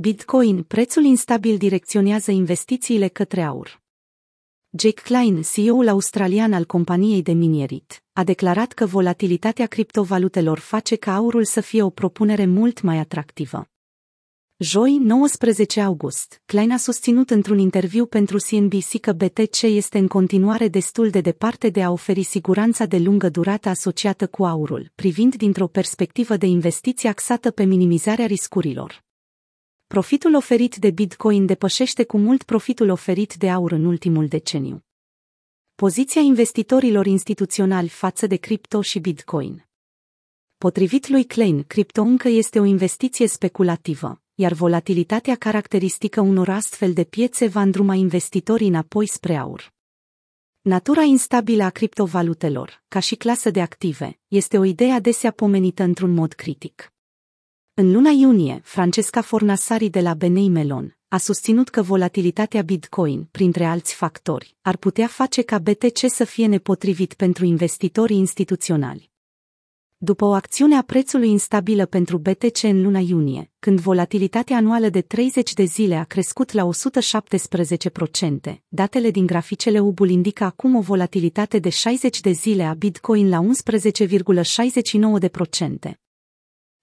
Bitcoin, prețul instabil direcționează investițiile către aur. Jake Klein, CEO-ul australian al companiei de minierit, a declarat că volatilitatea criptovalutelor face ca aurul să fie o propunere mult mai atractivă. Joi, 19 august, Klein a susținut într-un interviu pentru CNBC că BTC este în continuare destul de departe de a oferi siguranța de lungă durată asociată cu aurul, privind dintr-o perspectivă de investiție axată pe minimizarea riscurilor. Profitul oferit de Bitcoin depășește cu mult profitul oferit de aur în ultimul deceniu. Poziția investitorilor instituționali față de cripto și Bitcoin. Potrivit lui Klein, cripto încă este o investiție speculativă, iar volatilitatea caracteristică unor astfel de piețe va îndruma investitorii înapoi spre aur. Natura instabilă a criptovalutelor, ca și clasă de active, este o idee adesea pomenită într-un mod critic. În luna iunie, Francesca Fornasari de la Benei Melon a susținut că volatilitatea Bitcoin, printre alți factori, ar putea face ca BTC să fie nepotrivit pentru investitorii instituționali. După o acțiune a prețului instabilă pentru BTC în luna iunie, când volatilitatea anuală de 30 de zile a crescut la 117%, datele din graficele UBUL indică acum o volatilitate de 60 de zile a Bitcoin la 11,69%.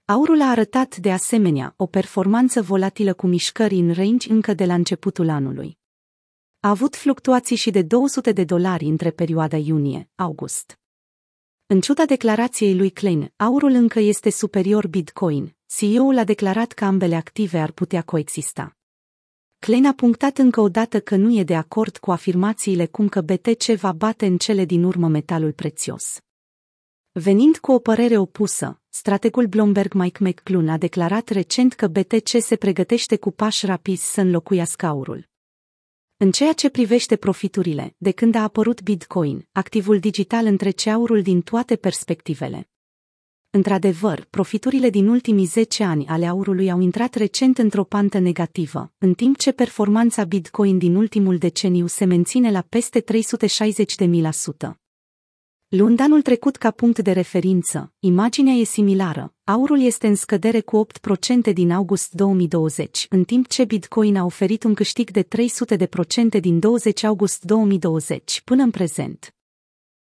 Aurul a arătat de asemenea o performanță volatilă cu mișcări în range încă de la începutul anului. A avut fluctuații și de 200 de dolari între perioada iunie-august. În ciuda declarației lui Klein, aurul încă este superior Bitcoin. CEO-ul a declarat că ambele active ar putea coexista. Klein a punctat încă o dată că nu e de acord cu afirmațiile cum că BTC va bate în cele din urmă metalul prețios. Venind cu o părere opusă, strategul Bloomberg Mike McClune a declarat recent că BTC se pregătește cu pași rapizi să înlocuiască aurul. În ceea ce privește profiturile, de când a apărut Bitcoin, activul digital întrece aurul din toate perspectivele. Într-adevăr, profiturile din ultimii 10 ani ale aurului au intrat recent într-o pantă negativă, în timp ce performanța Bitcoin din ultimul deceniu se menține la peste 360 de mii Luând anul trecut ca punct de referință, imaginea e similară. Aurul este în scădere cu 8% din august 2020, în timp ce Bitcoin a oferit un câștig de 300% din 20 august 2020 până în prezent.